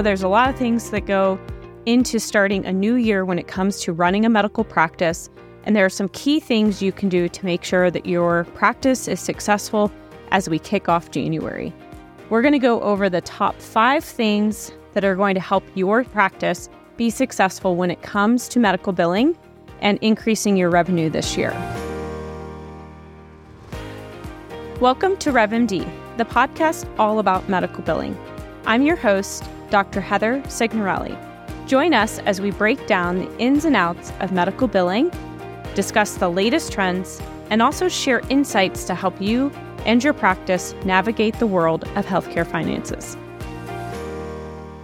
know there's a lot of things that go into starting a new year when it comes to running a medical practice. And there are some key things you can do to make sure that your practice is successful as we kick off January. We're going to go over the top five things that are going to help your practice be successful when it comes to medical billing and increasing your revenue this year. Welcome to RevMD, the podcast all about medical billing. I'm your host, Dr. Heather Signorelli. Join us as we break down the ins and outs of medical billing, discuss the latest trends, and also share insights to help you and your practice navigate the world of healthcare finances.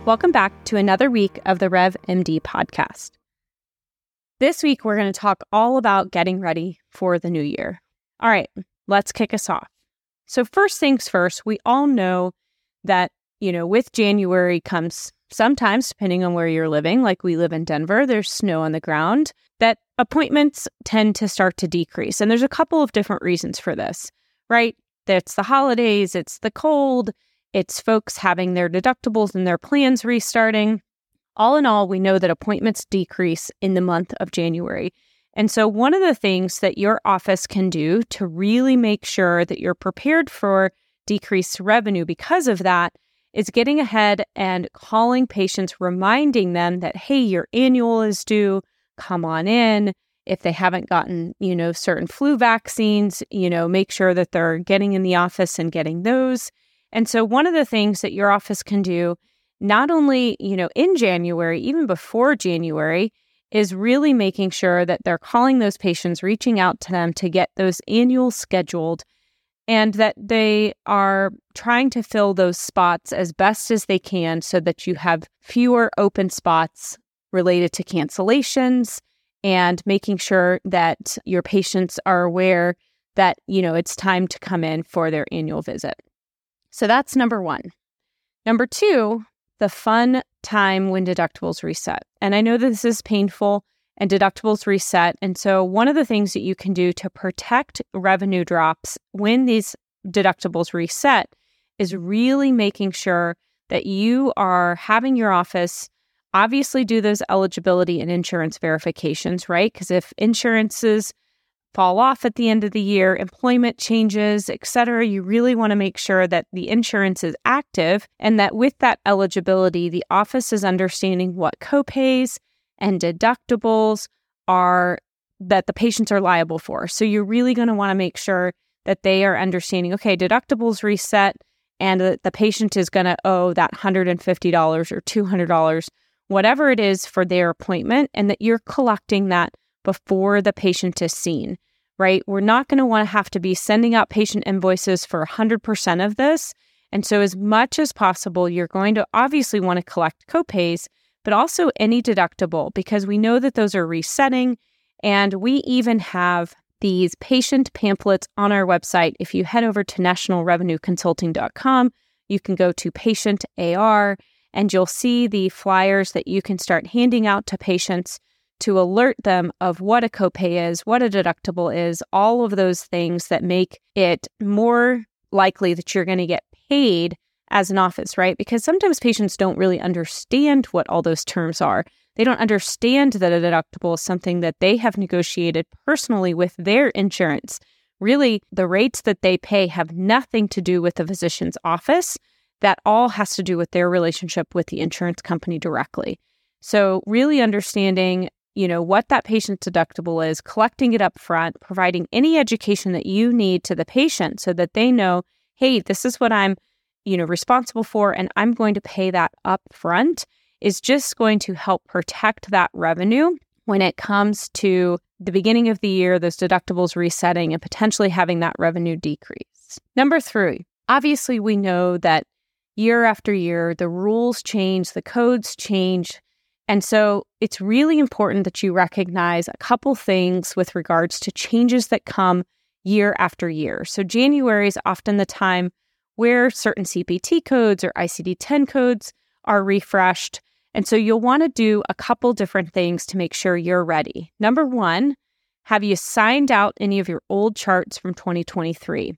Welcome back to another week of the Rev MD podcast. This week, we're going to talk all about getting ready for the new year. All right, let's kick us off. So, first things first, we all know that, you know, with January comes sometimes, depending on where you're living, like we live in Denver, there's snow on the ground, that appointments tend to start to decrease. And there's a couple of different reasons for this, right? It's the holidays, it's the cold, it's folks having their deductibles and their plans restarting. All in all, we know that appointments decrease in the month of January. And so, one of the things that your office can do to really make sure that you're prepared for decreased revenue because of that is getting ahead and calling patients, reminding them that, hey, your annual is due, come on in. If they haven't gotten, you know, certain flu vaccines, you know, make sure that they're getting in the office and getting those. And so one of the things that your office can do, not only, you know, in January, even before January, is really making sure that they're calling those patients, reaching out to them to get those annuals scheduled and that they are trying to fill those spots as best as they can so that you have fewer open spots related to cancellations and making sure that your patients are aware that, you know, it's time to come in for their annual visit. So that's number 1. Number 2, the fun time when deductibles reset. And I know this is painful and deductibles reset. And so, one of the things that you can do to protect revenue drops when these deductibles reset is really making sure that you are having your office obviously do those eligibility and insurance verifications, right? Because if insurances fall off at the end of the year, employment changes, et cetera, you really want to make sure that the insurance is active and that with that eligibility, the office is understanding what copays and deductibles are that the patients are liable for. So you're really going to want to make sure that they are understanding okay, deductibles reset and the, the patient is going to owe that $150 or $200, whatever it is for their appointment, and that you're collecting that before the patient is seen, right? We're not going to want to have to be sending out patient invoices for 100% of this. And so, as much as possible, you're going to obviously want to collect copays, but also any deductible because we know that those are resetting. And we even have these patient pamphlets on our website. If you head over to nationalrevenueconsulting.com, you can go to patient AR and you'll see the flyers that you can start handing out to patients to alert them of what a copay is, what a deductible is, all of those things that make it more likely that you're going to get paid as an office, right? Because sometimes patients don't really understand what all those terms are. They don't understand that a deductible is something that they have negotiated personally with their insurance. Really, the rates that they pay have nothing to do with the physician's office. That all has to do with their relationship with the insurance company directly. So, really understanding, you know, what that patient's deductible is, collecting it up front, providing any education that you need to the patient so that they know, hey, this is what I'm you know, responsible for and I'm going to pay that up front is just going to help protect that revenue when it comes to the beginning of the year, those deductibles resetting and potentially having that revenue decrease. Number three, obviously, we know that year after year, the rules change, the codes change. And so it's really important that you recognize a couple things with regards to changes that come year after year. So January is often the time where certain CPT codes or ICD 10 codes are refreshed. And so you'll want to do a couple different things to make sure you're ready. Number one, have you signed out any of your old charts from 2023?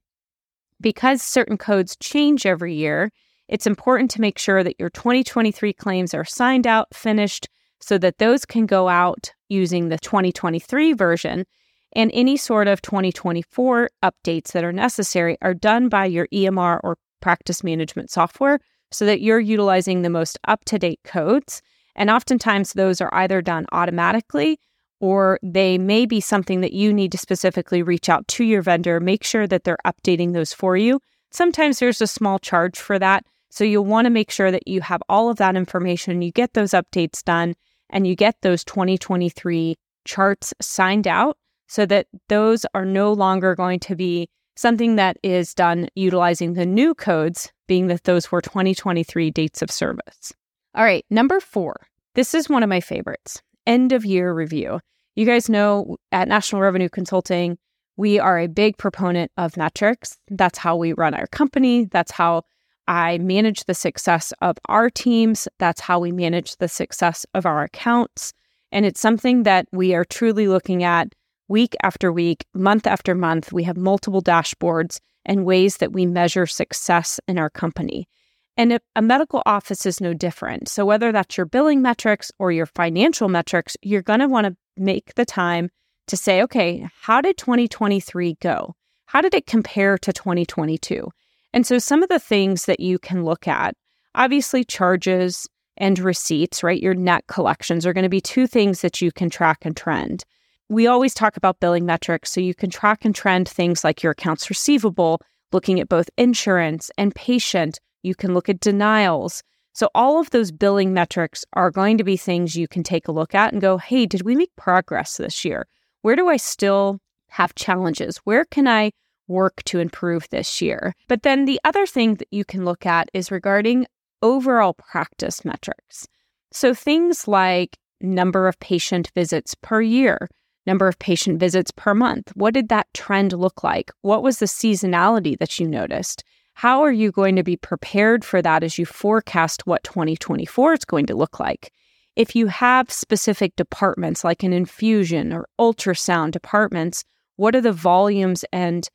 Because certain codes change every year, It's important to make sure that your 2023 claims are signed out, finished, so that those can go out using the 2023 version. And any sort of 2024 updates that are necessary are done by your EMR or practice management software so that you're utilizing the most up to date codes. And oftentimes, those are either done automatically or they may be something that you need to specifically reach out to your vendor, make sure that they're updating those for you. Sometimes there's a small charge for that. So you'll want to make sure that you have all of that information, you get those updates done, and you get those 2023 charts signed out so that those are no longer going to be something that is done utilizing the new codes, being that those were 2023 dates of service. All right, number four. This is one of my favorites end of year review. You guys know at National Revenue Consulting, we are a big proponent of metrics. That's how we run our company. That's how I manage the success of our teams. That's how we manage the success of our accounts. And it's something that we are truly looking at week after week, month after month. We have multiple dashboards and ways that we measure success in our company. And a medical office is no different. So, whether that's your billing metrics or your financial metrics, you're going to want to make the time to say, okay, how did 2023 go? How did it compare to 2022? And so, some of the things that you can look at obviously, charges and receipts, right? Your net collections are going to be two things that you can track and trend. We always talk about billing metrics. So, you can track and trend things like your accounts receivable, looking at both insurance and patient you can look at denials. So, all of those billing metrics are going to be things you can take a look at and go, hey, did we make progress this year? Where do I still have challenges? Where can I work to improve this year? But then the other thing that you can look at is regarding overall practice metrics. So, things like number of patient visits per year, number of patient visits per month. What did that trend look like? What was the seasonality that you noticed? How are you going to be prepared for that as you forecast what 2024 is going to look like? If you have specific departments like an infusion or ultrasound departments, what do the volumes and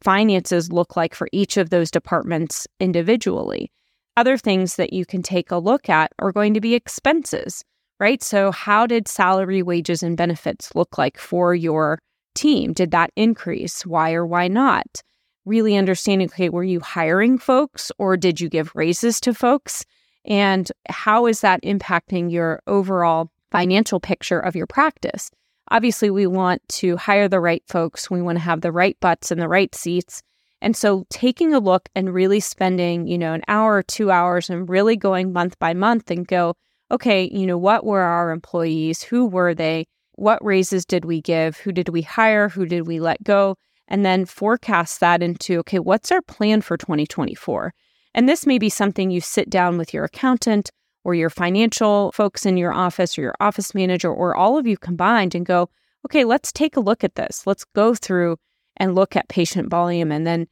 finances look like for each of those departments individually? Other things that you can take a look at are going to be expenses, right? So, how did salary, wages, and benefits look like for your team? Did that increase? Why or why not? really understanding okay, were you hiring folks or did you give raises to folks? And how is that impacting your overall financial picture of your practice? Obviously, we want to hire the right folks, we want to have the right butts in the right seats. And so taking a look and really spending, you know, an hour or two hours and really going month by month and go, okay, you know, what were our employees? Who were they? What raises did we give? Who did we hire? Who did we let go? and then forecast that into okay, what's our plan for 2024? And this may be something you sit down with your accountant or your financial folks in your office or your office manager or all of you combined and go, okay, let's take a look at this. Let's go through and look at patient volume and then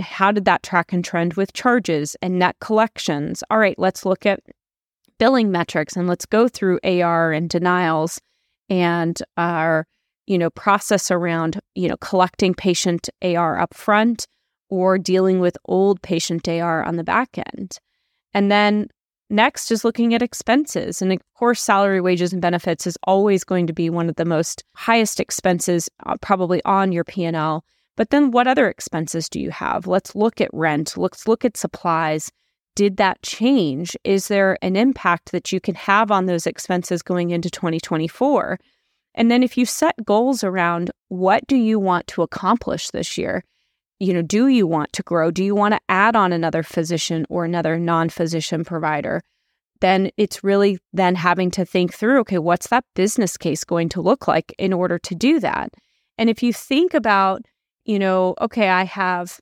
how did that track and trend with charges and net collections? All right, let's look at billing metrics and let's go through AR and denials and our you know, process around, you know, collecting patient AR up front or dealing with old patient AR on the back end. And then next is looking at expenses. And of course, salary, wages, and benefits is always going to be one of the most highest expenses uh, probably on your P&L. But then what other expenses do you have? Let's look at rent. Let's look at supplies. Did that change? Is there an impact that you can have on those expenses going into 2024? And then if you set goals around what do you want to accomplish this year? You know, do you want to grow? Do you want to add on another physician or another non-physician provider? Then it's really then having to think through, okay, what's that business case going to look like in order to do that? And if you think about, you know, okay, I have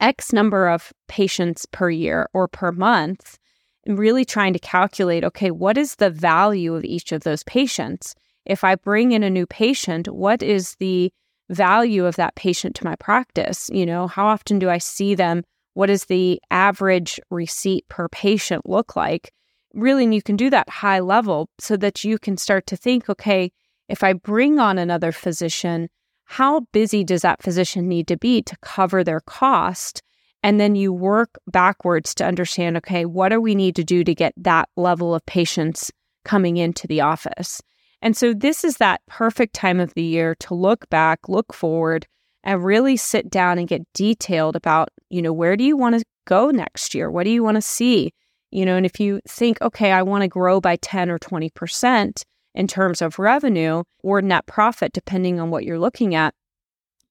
X number of patients per year or per month, and really trying to calculate, okay, what is the value of each of those patients? if I bring in a new patient, what is the value of that patient to my practice? You know, how often do I see them? What does the average receipt per patient look like? Really, and you can do that high level so that you can start to think okay, if I bring on another physician, how busy does that physician need to be to cover their cost? And then you work backwards to understand okay, what do we need to do to get that level of patients coming into the office? And so this is that perfect time of the year to look back, look forward, and really sit down and get detailed about, you know, where do you want to go next year? What do you want to see? You know, and if you think, okay, I want to grow by 10 or 20% in terms of revenue or net profit, depending on what you're looking at,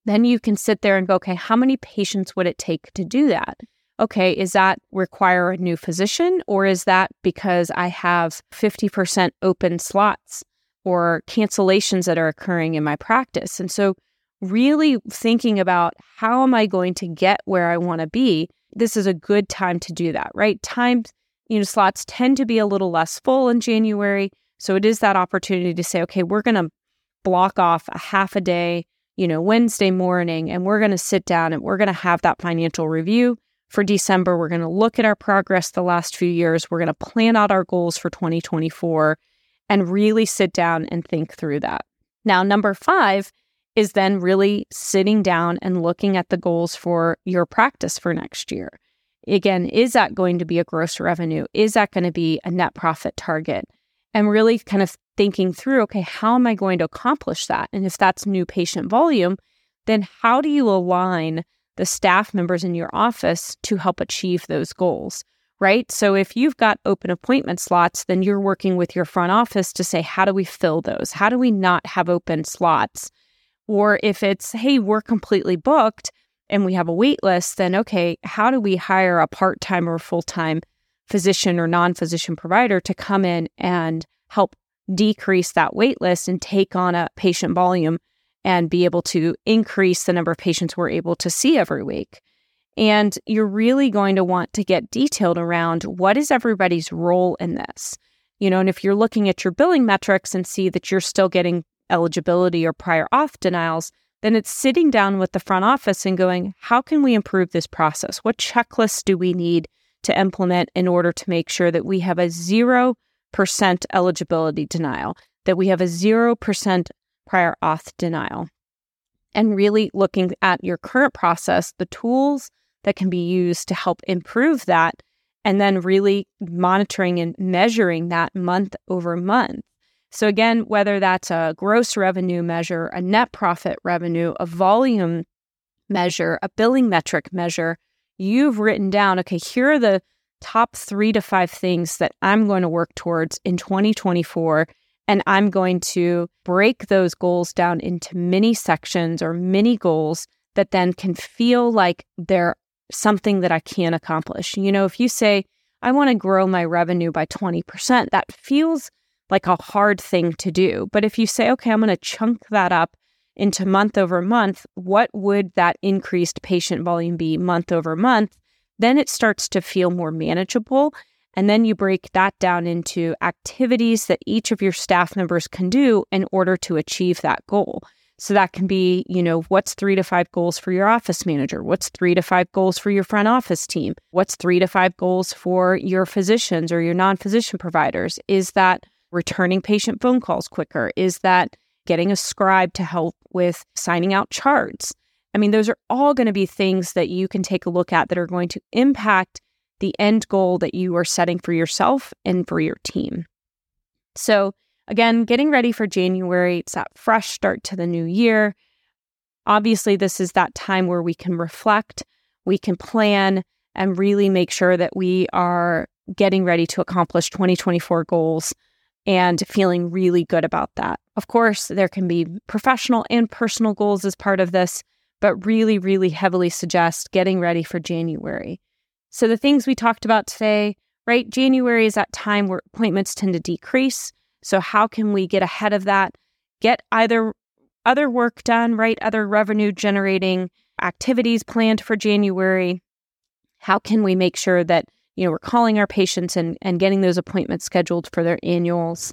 then you can sit there and go, okay, how many patients would it take to do that? Okay, is that require a new physician or is that because I have 50% open slots or cancellations that are occurring in my practice? And so, really thinking about how am I going to get where I want to be, this is a good time to do that, right? Times, you know, slots tend to be a little less full in January. So it is that opportunity to say, okay, we're going to block off a half a day you know, Wednesday morning, and we're going to sit down and we're going to have that financial review for December. We're going to look at our progress the last few years. We're going to plan out our goals for 2024 and really sit down and think through that. Now, number five is then really sitting down and looking at the goals for your practice for next year. Again, is that going to be a gross revenue? Is that going to be a net profit target? And really kind of thinking through, okay, how am I going to accomplish that? And if that's new patient volume, then how do you align the staff members in your office to help achieve those goals? Right. So if you've got open appointment slots, then you're working with your front office to say, how do we fill those? How do we not have open slots? Or if it's, hey, we're completely booked and we have a wait list, then okay, how do we hire a part time or full time physician or non physician provider to come in and help decrease that wait list and take on a patient volume and be able to increase the number of patients we're able to see every week. And you're really going to want to get detailed around what is everybody's role in this. You know, and if you're looking at your billing metrics and see that you're still getting eligibility or prior auth denials, then it's sitting down with the front office and going, how can we improve this process? What checklists do we need to implement in order to make sure that we have a zero percent eligibility denial, that we have a 0% prior auth denial. And really looking at your current process, the tools that can be used to help improve that, and then really monitoring and measuring that month over month. So, again, whether that's a gross revenue measure, a net profit revenue, a volume measure, a billing metric measure, you've written down, okay, here are the top three to five things that I'm going to work towards in 2024. And I'm going to break those goals down into mini sections or mini goals that then can feel like they're something that I can accomplish. You know, if you say, I want to grow my revenue by 20%, that feels like a hard thing to do. But if you say, okay, I'm going to chunk that up into month over month, what would that increased patient volume be month over month? then it starts to feel more manageable. And then you break that down into activities that each of your staff members can do in order to achieve that goal. So that can be, you know, what's three to five goals for your office manager? What's three to five goals for your front office team? What's three to five goals for your physicians or your non physician providers? Is that returning patient phone calls quicker? Is that getting a scribe to help with signing out charts? I mean, those are all going to be things that you can take a look at that are going to impact the end goal that you are setting for yourself and for your team. So, again, getting ready for January, it's that fresh start to the new year. Obviously, this is that time where we can reflect, we can plan, and really make sure that we are getting ready to accomplish 2024 goals and feeling really good about that. Of course, there can be professional and personal goals as part of this but really, really heavily suggest getting ready for January. So, the things we talked about today, right? January is that time where appointments tend to decrease. So, how can we get ahead of that? Get either other work done, right? Other revenue generating activities planned for January. How can we make sure that, you know, we're calling our patients and, and getting those appointments scheduled for their annuals?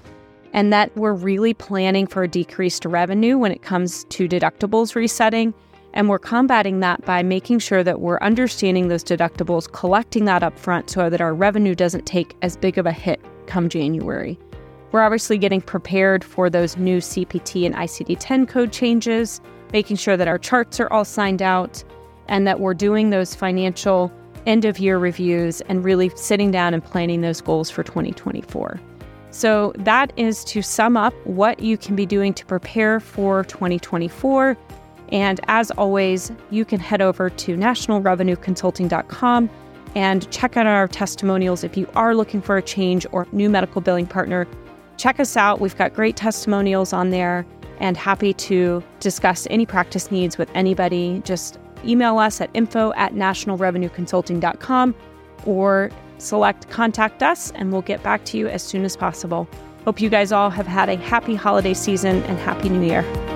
And that we're really planning for a decreased revenue when it comes to deductibles resetting and we're combating that by making sure that we're understanding those deductibles, collecting that up front so that our revenue doesn't take as big of a hit come January. We're obviously getting prepared for those new CPT and ICD 10 code changes, making sure that our charts are all signed out, and that we're doing those financial end of year reviews and really sitting down and planning those goals for 2024. So, that is to sum up what you can be doing to prepare for 2024. And as always, you can head over to nationalrevenueconsulting.com and check out our testimonials if you are looking for a change or new medical billing partner. Check us out. We've got great testimonials on there and happy to discuss any practice needs with anybody. Just email us at info at nationalrevenueconsulting.com or select contact us and we'll get back to you as soon as possible. Hope you guys all have had a happy holiday season and happy new year.